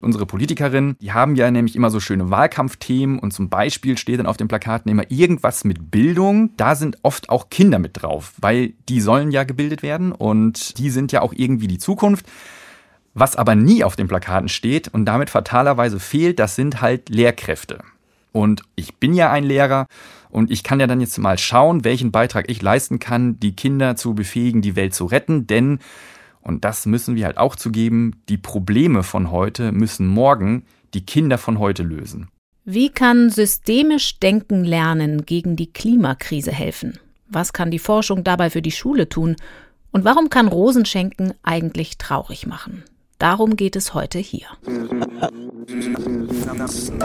Unsere Politikerinnen, die haben ja nämlich immer so schöne Wahlkampfthemen und zum Beispiel steht dann auf den Plakaten immer irgendwas mit Bildung. Da sind oft auch Kinder mit drauf, weil die sollen ja gebildet werden und die sind ja auch irgendwie die Zukunft. Was aber nie auf den Plakaten steht und damit fatalerweise fehlt, das sind halt Lehrkräfte. Und ich bin ja ein Lehrer und ich kann ja dann jetzt mal schauen, welchen Beitrag ich leisten kann, die Kinder zu befähigen, die Welt zu retten, denn und das müssen wir halt auch zugeben, die Probleme von heute müssen morgen die Kinder von heute lösen. Wie kann systemisch Denken lernen gegen die Klimakrise helfen? Was kann die Forschung dabei für die Schule tun? Und warum kann Rosenschenken eigentlich traurig machen? Darum geht es heute hier. Synapsen.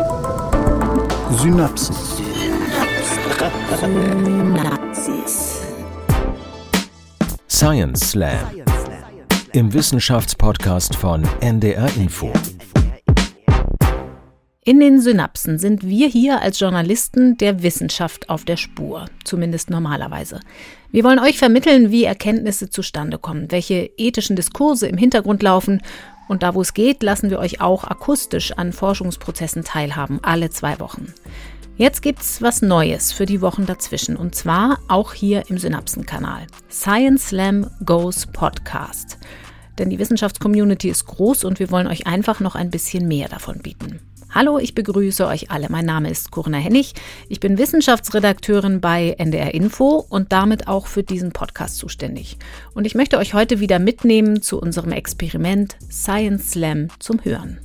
Synapsis. Science Slam im Wissenschaftspodcast von NDR Info. In den Synapsen sind wir hier als Journalisten der Wissenschaft auf der Spur, zumindest normalerweise. Wir wollen euch vermitteln, wie Erkenntnisse zustande kommen, welche ethischen Diskurse im Hintergrund laufen und da, wo es geht, lassen wir euch auch akustisch an Forschungsprozessen teilhaben, alle zwei Wochen. Jetzt gibt's was Neues für die Wochen dazwischen und zwar auch hier im Synapsenkanal. Science Slam Goes Podcast. Denn die Wissenschaftscommunity ist groß und wir wollen euch einfach noch ein bisschen mehr davon bieten. Hallo, ich begrüße euch alle. Mein Name ist Corinna Hennig. Ich bin Wissenschaftsredakteurin bei NDR Info und damit auch für diesen Podcast zuständig. Und ich möchte euch heute wieder mitnehmen zu unserem Experiment Science Slam zum Hören.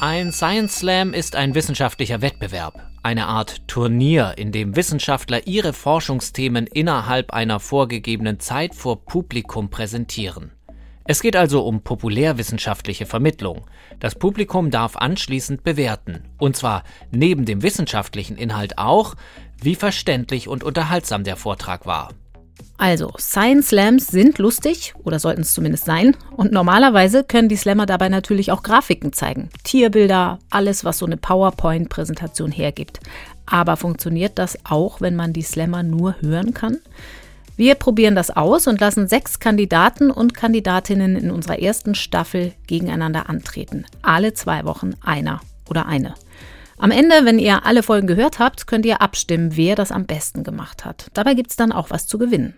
Ein Science Slam ist ein wissenschaftlicher Wettbewerb, eine Art Turnier, in dem Wissenschaftler ihre Forschungsthemen innerhalb einer vorgegebenen Zeit vor Publikum präsentieren. Es geht also um populärwissenschaftliche Vermittlung. Das Publikum darf anschließend bewerten, und zwar neben dem wissenschaftlichen Inhalt auch, wie verständlich und unterhaltsam der Vortrag war. Also, Science Slams sind lustig, oder sollten es zumindest sein, und normalerweise können die Slammer dabei natürlich auch Grafiken zeigen. Tierbilder, alles, was so eine PowerPoint-Präsentation hergibt. Aber funktioniert das auch, wenn man die Slammer nur hören kann? Wir probieren das aus und lassen sechs Kandidaten und Kandidatinnen in unserer ersten Staffel gegeneinander antreten. Alle zwei Wochen einer oder eine. Am Ende, wenn ihr alle Folgen gehört habt, könnt ihr abstimmen, wer das am besten gemacht hat. Dabei gibt es dann auch was zu gewinnen.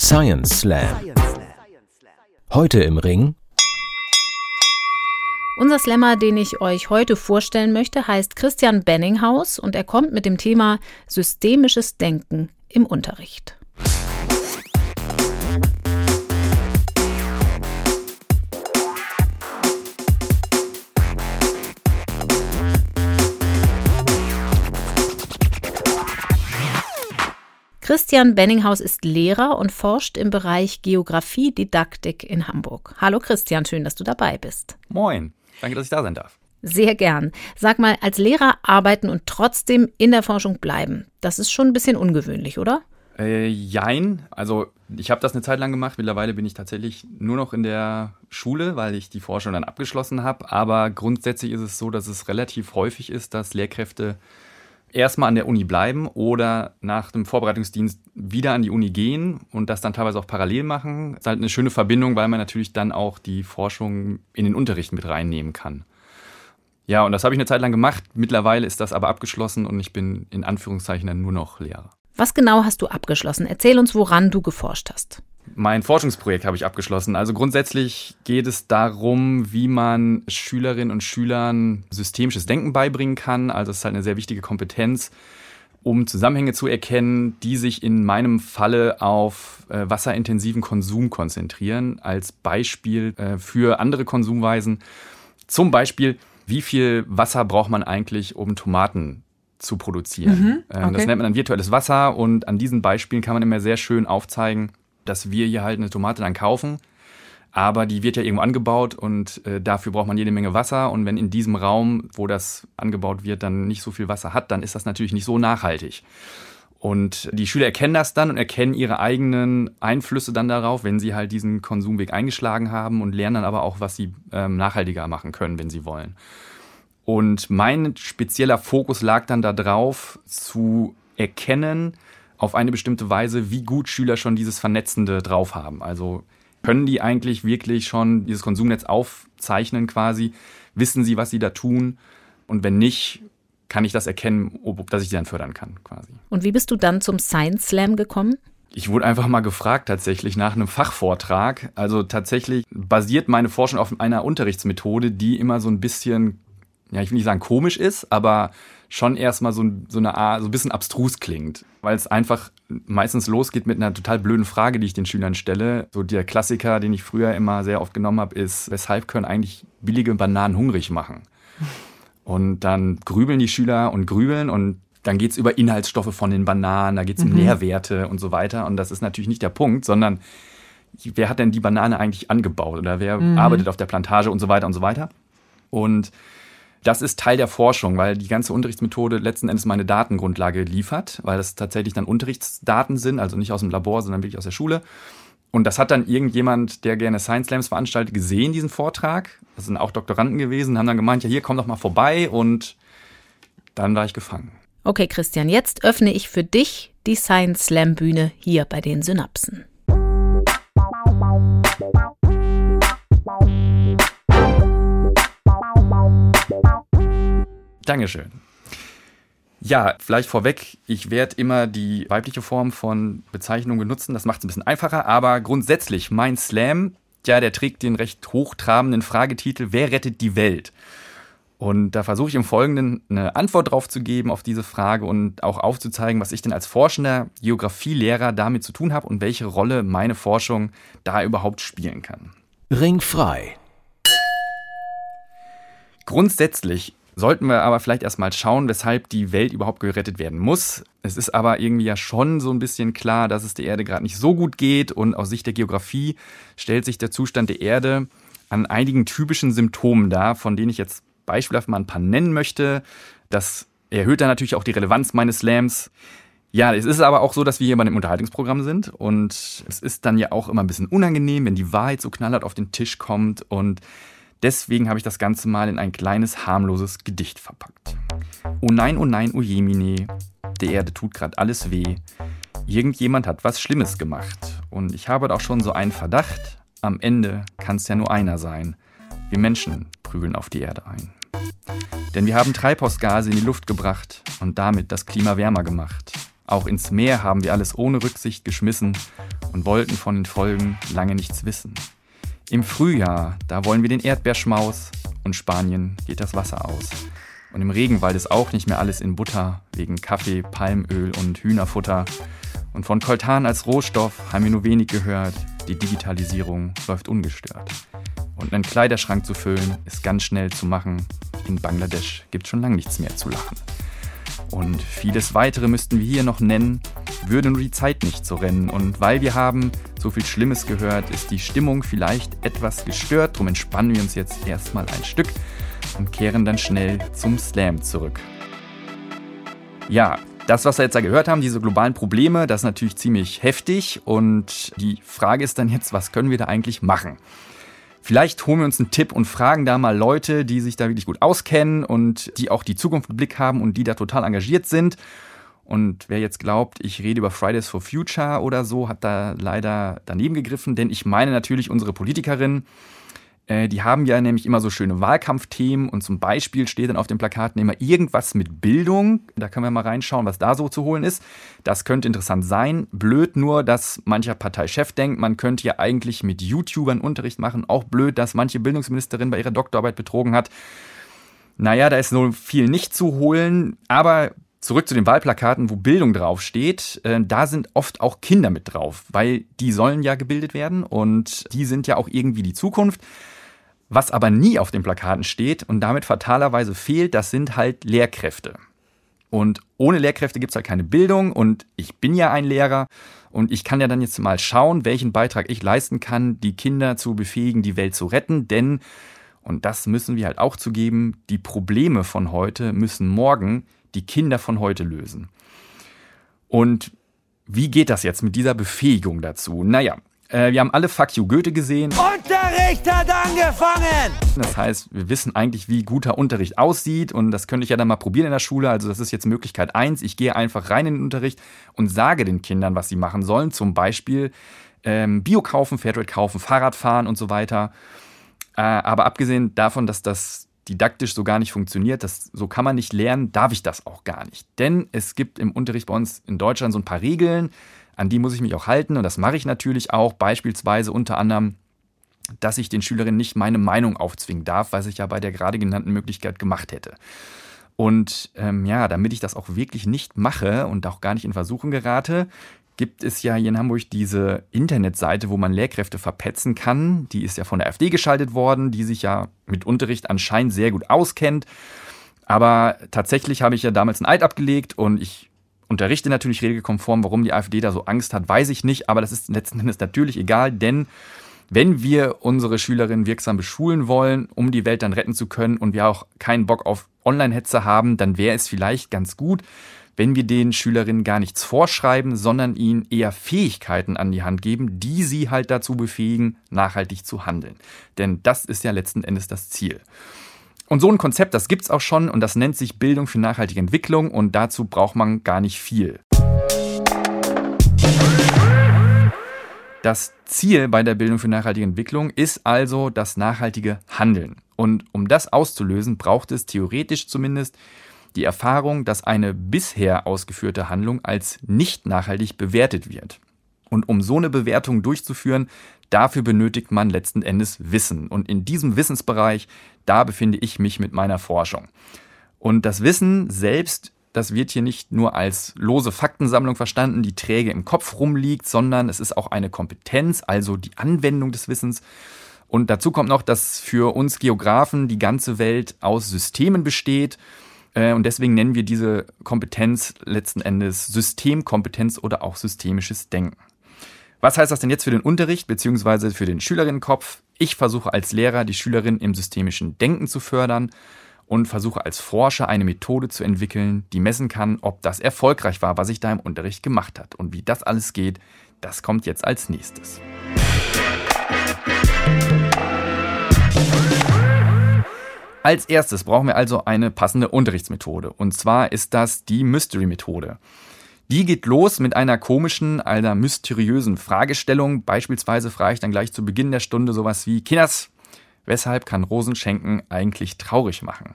Science Slam. Heute im Ring. Unser Slammer, den ich euch heute vorstellen möchte, heißt Christian Benninghaus und er kommt mit dem Thema systemisches Denken im Unterricht. Christian Benninghaus ist Lehrer und forscht im Bereich Geographie-Didaktik in Hamburg. Hallo Christian, schön, dass du dabei bist. Moin, danke, dass ich da sein darf. Sehr gern. Sag mal, als Lehrer arbeiten und trotzdem in der Forschung bleiben, das ist schon ein bisschen ungewöhnlich, oder? Äh, jein. Also ich habe das eine Zeit lang gemacht. Mittlerweile bin ich tatsächlich nur noch in der Schule, weil ich die Forschung dann abgeschlossen habe. Aber grundsätzlich ist es so, dass es relativ häufig ist, dass Lehrkräfte erstmal an der Uni bleiben oder nach dem Vorbereitungsdienst wieder an die Uni gehen und das dann teilweise auch parallel machen. Das ist halt eine schöne Verbindung, weil man natürlich dann auch die Forschung in den Unterricht mit reinnehmen kann. Ja, und das habe ich eine Zeit lang gemacht. Mittlerweile ist das aber abgeschlossen und ich bin in Anführungszeichen dann nur noch Lehrer. Was genau hast du abgeschlossen? Erzähl uns, woran du geforscht hast. Mein Forschungsprojekt habe ich abgeschlossen. Also grundsätzlich geht es darum, wie man Schülerinnen und Schülern systemisches Denken beibringen kann. Also es ist halt eine sehr wichtige Kompetenz, um Zusammenhänge zu erkennen, die sich in meinem Falle auf äh, wasserintensiven Konsum konzentrieren. Als Beispiel äh, für andere Konsumweisen. Zum Beispiel, wie viel Wasser braucht man eigentlich, um Tomaten zu produzieren? Mhm, okay. äh, das nennt man dann virtuelles Wasser und an diesen Beispielen kann man immer sehr schön aufzeigen, dass wir hier halt eine Tomate dann kaufen, aber die wird ja irgendwo angebaut und äh, dafür braucht man jede Menge Wasser. Und wenn in diesem Raum, wo das angebaut wird, dann nicht so viel Wasser hat, dann ist das natürlich nicht so nachhaltig. Und die Schüler erkennen das dann und erkennen ihre eigenen Einflüsse dann darauf, wenn sie halt diesen Konsumweg eingeschlagen haben und lernen dann aber auch, was sie ähm, nachhaltiger machen können, wenn sie wollen. Und mein spezieller Fokus lag dann darauf, zu erkennen, auf eine bestimmte Weise, wie gut Schüler schon dieses Vernetzende drauf haben. Also Können die eigentlich wirklich schon dieses Konsumnetz aufzeichnen quasi? Wissen sie, was sie da tun? Und wenn nicht, kann ich das erkennen, ob, dass ich sie dann fördern kann quasi. Und wie bist du dann zum Science Slam gekommen? Ich wurde einfach mal gefragt tatsächlich nach einem Fachvortrag. Also tatsächlich basiert meine Forschung auf einer Unterrichtsmethode, die immer so ein bisschen, ja, ich will nicht sagen komisch ist, aber schon erstmal so, so eine Art, so ein bisschen abstrus klingt. Weil es einfach meistens losgeht mit einer total blöden Frage, die ich den Schülern stelle. So der Klassiker, den ich früher immer sehr oft genommen habe, ist, weshalb können eigentlich billige Bananen hungrig machen? Und dann grübeln die Schüler und grübeln und dann geht es über Inhaltsstoffe von den Bananen, da geht es um mhm. Nährwerte und so weiter. Und das ist natürlich nicht der Punkt, sondern wer hat denn die Banane eigentlich angebaut oder wer mhm. arbeitet auf der Plantage und so weiter und so weiter. Und das ist Teil der Forschung, weil die ganze Unterrichtsmethode letzten Endes meine Datengrundlage liefert, weil das tatsächlich dann Unterrichtsdaten sind, also nicht aus dem Labor, sondern wirklich aus der Schule. Und das hat dann irgendjemand, der gerne Science Slams veranstaltet, gesehen, diesen Vortrag. Das sind auch Doktoranden gewesen, haben dann gemeint, ja, hier komm doch mal vorbei und dann war ich gefangen. Okay, Christian, jetzt öffne ich für dich die Science Slam Bühne hier bei den Synapsen. Dankeschön. Ja, vielleicht vorweg, ich werde immer die weibliche Form von Bezeichnung benutzen. Das macht es ein bisschen einfacher, aber grundsätzlich, mein Slam, ja, der trägt den recht hochtrabenden Fragetitel Wer rettet die Welt? Und da versuche ich im Folgenden eine Antwort drauf zu geben auf diese Frage und auch aufzuzeigen, was ich denn als forschender Geografielehrer damit zu tun habe und welche Rolle meine Forschung da überhaupt spielen kann. Ringfrei. Grundsätzlich sollten wir aber vielleicht erstmal schauen, weshalb die Welt überhaupt gerettet werden muss. Es ist aber irgendwie ja schon so ein bisschen klar, dass es der Erde gerade nicht so gut geht und aus Sicht der Geografie stellt sich der Zustand der Erde an einigen typischen Symptomen dar, von denen ich jetzt beispielhaft mal ein paar nennen möchte. Das erhöht dann natürlich auch die Relevanz meines Slams. Ja, es ist aber auch so, dass wir hier bei einem Unterhaltungsprogramm sind und es ist dann ja auch immer ein bisschen unangenehm, wenn die Wahrheit so knallhart auf den Tisch kommt und deswegen habe ich das Ganze mal in ein kleines harmloses Gedicht verpackt. Oh nein, oh nein, oh jemine, der Erde tut gerade alles weh. Irgendjemand hat was Schlimmes gemacht und ich habe doch schon so einen Verdacht, am Ende kann es ja nur einer sein. Wir Menschen prügeln auf die Erde ein. Denn wir haben Treibhausgase in die Luft gebracht und damit das Klima wärmer gemacht. Auch ins Meer haben wir alles ohne Rücksicht geschmissen und wollten von den Folgen lange nichts wissen. Im Frühjahr, da wollen wir den Erdbeerschmaus und Spanien geht das Wasser aus. Und im Regenwald ist auch nicht mehr alles in Butter, wegen Kaffee, Palmöl und Hühnerfutter. Und von Koltan als Rohstoff haben wir nur wenig gehört, die Digitalisierung läuft ungestört. Und einen Kleiderschrank zu füllen, ist ganz schnell zu machen. In Bangladesch gibt schon lange nichts mehr zu lachen. Und vieles weitere müssten wir hier noch nennen, würde nur die Zeit nicht so rennen. Und weil wir haben so viel Schlimmes gehört, ist die Stimmung vielleicht etwas gestört. Drum entspannen wir uns jetzt erstmal ein Stück und kehren dann schnell zum Slam zurück. Ja, das, was wir jetzt da gehört haben, diese globalen Probleme, das ist natürlich ziemlich heftig. Und die Frage ist dann jetzt, was können wir da eigentlich machen? Vielleicht holen wir uns einen Tipp und fragen da mal Leute, die sich da wirklich gut auskennen und die auch die Zukunft im Blick haben und die da total engagiert sind. Und wer jetzt glaubt, ich rede über Fridays for Future oder so, hat da leider daneben gegriffen, denn ich meine natürlich unsere Politikerin, äh, die haben ja nämlich immer so schöne Wahlkampfthemen und zum Beispiel steht dann auf den Plakaten immer irgendwas mit Bildung. Da können wir mal reinschauen, was da so zu holen ist. Das könnte interessant sein. Blöd nur, dass mancher Parteichef denkt, man könnte ja eigentlich mit YouTubern Unterricht machen. Auch blöd, dass manche Bildungsministerin bei ihrer Doktorarbeit betrogen hat. Naja, da ist so viel nicht zu holen, aber Zurück zu den Wahlplakaten, wo Bildung draufsteht. Äh, da sind oft auch Kinder mit drauf, weil die sollen ja gebildet werden und die sind ja auch irgendwie die Zukunft. Was aber nie auf den Plakaten steht und damit fatalerweise fehlt, das sind halt Lehrkräfte. Und ohne Lehrkräfte gibt es halt keine Bildung und ich bin ja ein Lehrer und ich kann ja dann jetzt mal schauen, welchen Beitrag ich leisten kann, die Kinder zu befähigen, die Welt zu retten, denn, und das müssen wir halt auch zugeben, die Probleme von heute müssen morgen die Kinder von heute lösen. Und wie geht das jetzt mit dieser Befähigung dazu? Naja, äh, wir haben alle Fuck You Goethe gesehen. Unterricht hat angefangen! Das heißt, wir wissen eigentlich, wie guter Unterricht aussieht und das könnte ich ja dann mal probieren in der Schule. Also das ist jetzt Möglichkeit eins. Ich gehe einfach rein in den Unterricht und sage den Kindern, was sie machen sollen. Zum Beispiel ähm, Bio kaufen, Fairtrade kaufen, Fahrrad fahren und so weiter. Äh, aber abgesehen davon, dass das didaktisch so gar nicht funktioniert, das, so kann man nicht lernen, darf ich das auch gar nicht. Denn es gibt im Unterricht bei uns in Deutschland so ein paar Regeln, an die muss ich mich auch halten und das mache ich natürlich auch, beispielsweise unter anderem, dass ich den Schülerinnen nicht meine Meinung aufzwingen darf, was ich ja bei der gerade genannten Möglichkeit gemacht hätte. Und ähm, ja, damit ich das auch wirklich nicht mache und auch gar nicht in Versuchen gerate, gibt es ja hier in Hamburg diese Internetseite, wo man Lehrkräfte verpetzen kann. Die ist ja von der AfD geschaltet worden, die sich ja mit Unterricht anscheinend sehr gut auskennt. Aber tatsächlich habe ich ja damals ein Eid abgelegt und ich unterrichte natürlich regelkonform. Warum die AfD da so Angst hat, weiß ich nicht. Aber das ist letzten Endes natürlich egal, denn wenn wir unsere Schülerinnen wirksam beschulen wollen, um die Welt dann retten zu können und wir auch keinen Bock auf Online-Hetze haben, dann wäre es vielleicht ganz gut, wenn wir den Schülerinnen gar nichts vorschreiben, sondern ihnen eher Fähigkeiten an die Hand geben, die sie halt dazu befähigen, nachhaltig zu handeln. Denn das ist ja letzten Endes das Ziel. Und so ein Konzept, das gibt es auch schon und das nennt sich Bildung für nachhaltige Entwicklung und dazu braucht man gar nicht viel. Das Ziel bei der Bildung für nachhaltige Entwicklung ist also das nachhaltige Handeln. Und um das auszulösen, braucht es theoretisch zumindest die Erfahrung, dass eine bisher ausgeführte Handlung als nicht nachhaltig bewertet wird. Und um so eine Bewertung durchzuführen, dafür benötigt man letzten Endes Wissen. Und in diesem Wissensbereich, da befinde ich mich mit meiner Forschung. Und das Wissen selbst das wird hier nicht nur als lose Faktensammlung verstanden, die träge im Kopf rumliegt, sondern es ist auch eine Kompetenz, also die Anwendung des Wissens. Und dazu kommt noch, dass für uns Geografen die ganze Welt aus Systemen besteht. Äh, und deswegen nennen wir diese Kompetenz letzten Endes Systemkompetenz oder auch systemisches Denken. Was heißt das denn jetzt für den Unterricht bzw. für den Schülerinnenkopf? Ich versuche als Lehrer die Schülerin im systemischen Denken zu fördern und versuche als Forscher eine Methode zu entwickeln, die messen kann, ob das erfolgreich war, was ich da im Unterricht gemacht hat. Und wie das alles geht, das kommt jetzt als nächstes. Als erstes brauchen wir also eine passende Unterrichtsmethode. Und zwar ist das die Mystery-Methode. Die geht los mit einer komischen, einer mysteriösen Fragestellung. Beispielsweise frage ich dann gleich zu Beginn der Stunde sowas wie, Kinders, weshalb kann Rosenschenken eigentlich traurig machen?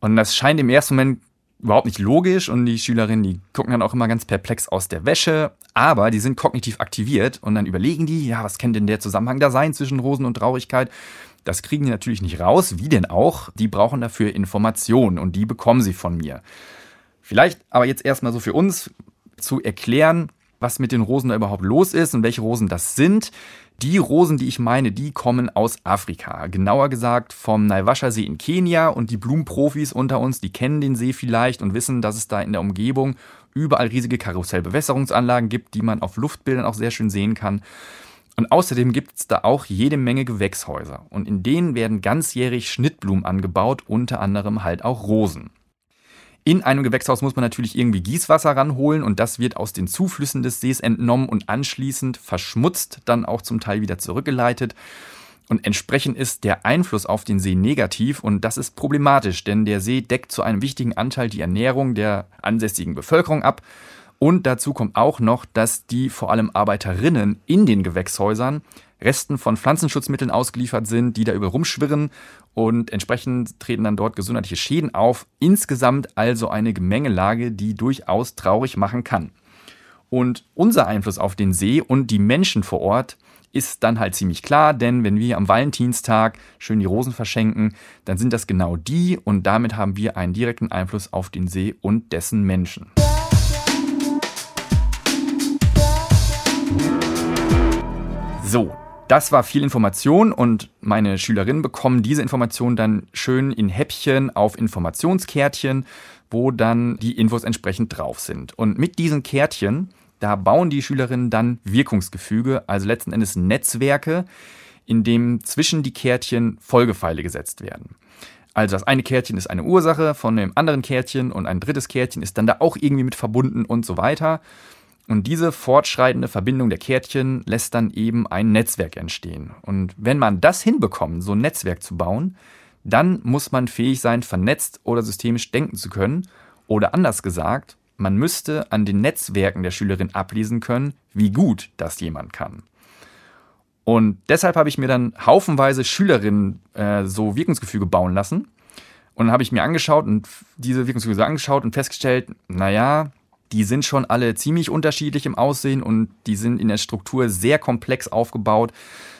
Und das scheint im ersten Moment überhaupt nicht logisch und die Schülerinnen, die gucken dann auch immer ganz perplex aus der Wäsche, aber die sind kognitiv aktiviert und dann überlegen die, ja, was kann denn der Zusammenhang da sein zwischen Rosen und Traurigkeit? Das kriegen die natürlich nicht raus, wie denn auch? Die brauchen dafür Informationen und die bekommen sie von mir. Vielleicht aber jetzt erstmal so für uns zu erklären, was mit den Rosen da überhaupt los ist und welche Rosen das sind. Die Rosen, die ich meine, die kommen aus Afrika. Genauer gesagt vom Naivasha-See in Kenia. Und die Blumenprofis unter uns, die kennen den See vielleicht und wissen, dass es da in der Umgebung überall riesige Karussellbewässerungsanlagen gibt, die man auf Luftbildern auch sehr schön sehen kann. Und außerdem gibt es da auch jede Menge Gewächshäuser. Und in denen werden ganzjährig Schnittblumen angebaut, unter anderem halt auch Rosen. In einem Gewächshaus muss man natürlich irgendwie Gießwasser ranholen und das wird aus den Zuflüssen des Sees entnommen und anschließend verschmutzt, dann auch zum Teil wieder zurückgeleitet. Und entsprechend ist der Einfluss auf den See negativ und das ist problematisch, denn der See deckt zu einem wichtigen Anteil die Ernährung der ansässigen Bevölkerung ab. Und dazu kommt auch noch, dass die vor allem Arbeiterinnen in den Gewächshäusern Resten von Pflanzenschutzmitteln ausgeliefert sind, die da über rumschwirren und entsprechend treten dann dort gesundheitliche Schäden auf. Insgesamt also eine Gemengelage, die durchaus traurig machen kann. Und unser Einfluss auf den See und die Menschen vor Ort ist dann halt ziemlich klar, denn wenn wir am Valentinstag schön die Rosen verschenken, dann sind das genau die und damit haben wir einen direkten Einfluss auf den See und dessen Menschen. So, das war viel Information und meine Schülerinnen bekommen diese Information dann schön in Häppchen auf Informationskärtchen, wo dann die Infos entsprechend drauf sind. Und mit diesen Kärtchen, da bauen die Schülerinnen dann Wirkungsgefüge, also letzten Endes Netzwerke, in dem zwischen die Kärtchen Folgepfeile gesetzt werden. Also das eine Kärtchen ist eine Ursache von dem anderen Kärtchen und ein drittes Kärtchen ist dann da auch irgendwie mit verbunden und so weiter. Und diese fortschreitende Verbindung der Kärtchen lässt dann eben ein Netzwerk entstehen. Und wenn man das hinbekommt, so ein Netzwerk zu bauen, dann muss man fähig sein, vernetzt oder systemisch denken zu können. Oder anders gesagt, man müsste an den Netzwerken der Schülerin ablesen können, wie gut das jemand kann. Und deshalb habe ich mir dann haufenweise Schülerinnen äh, so Wirkungsgefüge bauen lassen. Und dann habe ich mir angeschaut und diese Wirkungsgefüge angeschaut und festgestellt, naja, die sind schon alle ziemlich unterschiedlich im Aussehen und die sind in der Struktur sehr komplex aufgebaut.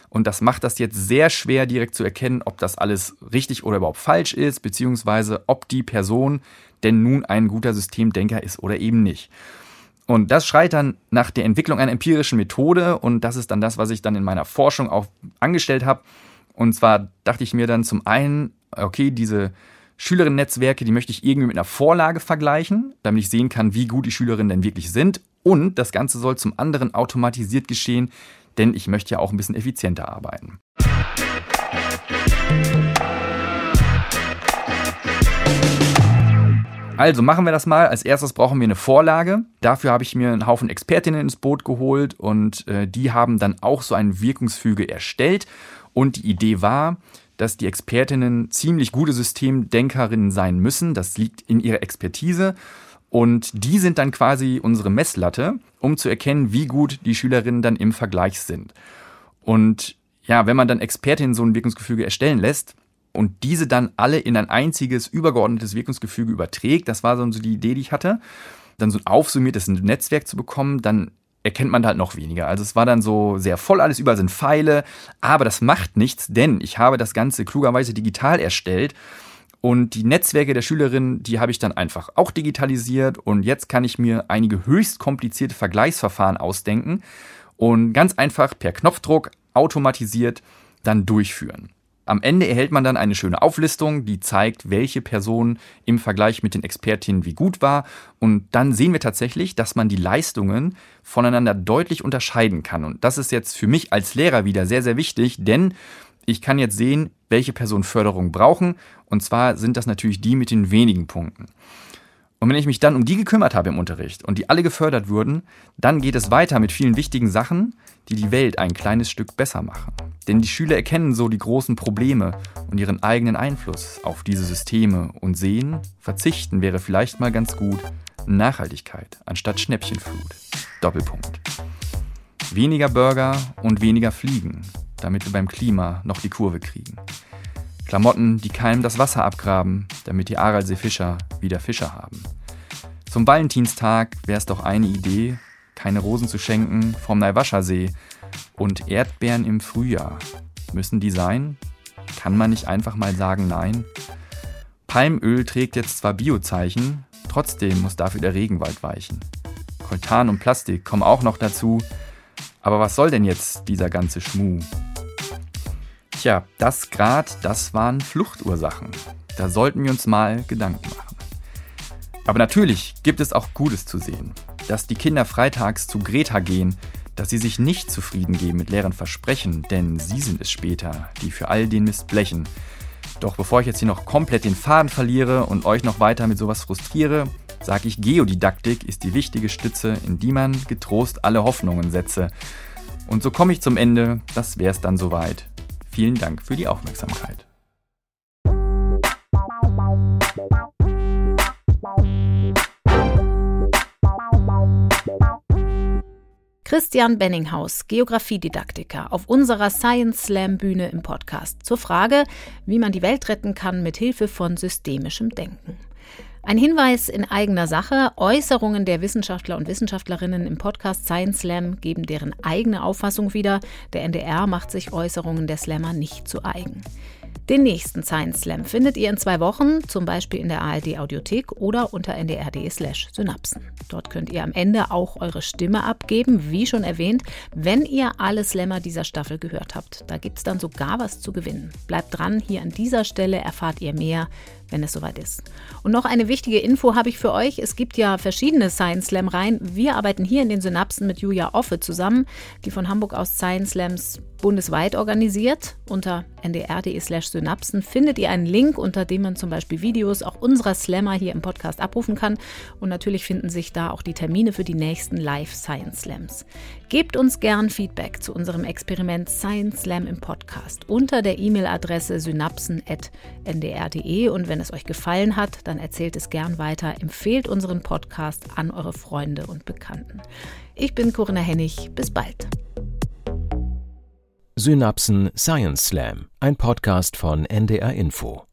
Und das macht das jetzt sehr schwer, direkt zu erkennen, ob das alles richtig oder überhaupt falsch ist, beziehungsweise ob die Person denn nun ein guter Systemdenker ist oder eben nicht. Und das schreit dann nach der Entwicklung einer empirischen Methode und das ist dann das, was ich dann in meiner Forschung auch angestellt habe. Und zwar dachte ich mir dann zum einen, okay, diese Schülerinnen-Netzwerke, die möchte ich irgendwie mit einer Vorlage vergleichen, damit ich sehen kann, wie gut die Schülerinnen denn wirklich sind. Und das Ganze soll zum anderen automatisiert geschehen, denn ich möchte ja auch ein bisschen effizienter arbeiten. Also machen wir das mal. Als erstes brauchen wir eine Vorlage. Dafür habe ich mir einen Haufen Expertinnen ins Boot geholt und äh, die haben dann auch so ein Wirkungsfüge erstellt. Und die Idee war, dass die Expertinnen ziemlich gute Systemdenkerinnen sein müssen. Das liegt in ihrer Expertise. Und die sind dann quasi unsere Messlatte, um zu erkennen, wie gut die Schülerinnen dann im Vergleich sind. Und ja, wenn man dann Expertinnen so ein Wirkungsgefüge erstellen lässt, und diese dann alle in ein einziges übergeordnetes Wirkungsgefüge überträgt. Das war so die Idee, die ich hatte. Dann so ein aufsummiertes Netzwerk zu bekommen, dann erkennt man halt noch weniger. Also es war dann so sehr voll, alles überall sind Pfeile, aber das macht nichts, denn ich habe das Ganze klugerweise digital erstellt und die Netzwerke der Schülerinnen, die habe ich dann einfach auch digitalisiert und jetzt kann ich mir einige höchst komplizierte Vergleichsverfahren ausdenken und ganz einfach per Knopfdruck automatisiert dann durchführen. Am Ende erhält man dann eine schöne Auflistung, die zeigt, welche Person im Vergleich mit den Expertinnen wie gut war. Und dann sehen wir tatsächlich, dass man die Leistungen voneinander deutlich unterscheiden kann. Und das ist jetzt für mich als Lehrer wieder sehr, sehr wichtig, denn ich kann jetzt sehen, welche Personen Förderung brauchen. Und zwar sind das natürlich die mit den wenigen Punkten. Und wenn ich mich dann um die gekümmert habe im Unterricht und die alle gefördert wurden, dann geht es weiter mit vielen wichtigen Sachen, die die Welt ein kleines Stück besser machen. Denn die Schüler erkennen so die großen Probleme und ihren eigenen Einfluss auf diese Systeme und sehen, verzichten wäre vielleicht mal ganz gut, Nachhaltigkeit anstatt Schnäppchenflut. Doppelpunkt. Weniger Burger und weniger Fliegen, damit wir beim Klima noch die Kurve kriegen. Klamotten, die keinem das Wasser abgraben, damit die Aralseefischer wieder Fischer haben. Zum Valentinstag wäre es doch eine Idee, keine Rosen zu schenken vom Naiwascha-See und Erdbeeren im Frühjahr. Müssen die sein? Kann man nicht einfach mal sagen nein? Palmöl trägt jetzt zwar Biozeichen, trotzdem muss dafür der Regenwald weichen. Koltan und Plastik kommen auch noch dazu. Aber was soll denn jetzt dieser ganze Schmuh? Tja, das Grad, das waren Fluchtursachen. Da sollten wir uns mal Gedanken machen. Aber natürlich gibt es auch Gutes zu sehen. Dass die Kinder freitags zu Greta gehen, dass sie sich nicht zufrieden geben mit leeren Versprechen, denn sie sind es später, die für all den Mist blechen. Doch bevor ich jetzt hier noch komplett den Faden verliere und euch noch weiter mit sowas frustriere, sage ich, Geodidaktik ist die wichtige Stütze, in die man getrost alle Hoffnungen setze. Und so komme ich zum Ende, das wär's dann soweit. Vielen Dank für die Aufmerksamkeit. Christian Benninghaus, Geografiedidaktiker, auf unserer Science Slam Bühne im Podcast zur Frage, wie man die Welt retten kann mit Hilfe von systemischem Denken. Ein Hinweis in eigener Sache. Äußerungen der Wissenschaftler und Wissenschaftlerinnen im Podcast Science Slam geben deren eigene Auffassung wieder. Der NDR macht sich Äußerungen der Slammer nicht zu eigen. Den nächsten Science Slam findet ihr in zwei Wochen, zum Beispiel in der ARD Audiothek oder unter ndr.de slash Synapsen. Dort könnt ihr am Ende auch eure Stimme abgeben, wie schon erwähnt, wenn ihr alle Slammer dieser Staffel gehört habt. Da gibt es dann sogar was zu gewinnen. Bleibt dran, hier an dieser Stelle erfahrt ihr mehr wenn es soweit ist. Und noch eine wichtige Info habe ich für euch. Es gibt ja verschiedene Science Slam Reihen. Wir arbeiten hier in den Synapsen mit Julia Offe zusammen, die von Hamburg aus Science Slams bundesweit organisiert. Unter ndr.de slash Synapsen findet ihr einen Link, unter dem man zum Beispiel Videos auch unserer Slammer hier im Podcast abrufen kann. Und natürlich finden sich da auch die Termine für die nächsten Live Science Slams. Gebt uns gern Feedback zu unserem Experiment Science Slam im Podcast unter der E-Mail-Adresse synapsen.ndr.de und wenn wenn es euch gefallen hat, dann erzählt es gern weiter, empfehlt unseren Podcast an eure Freunde und Bekannten. Ich bin Corinna Hennig, bis bald. Synapsen Science Slam, ein Podcast von NDR Info.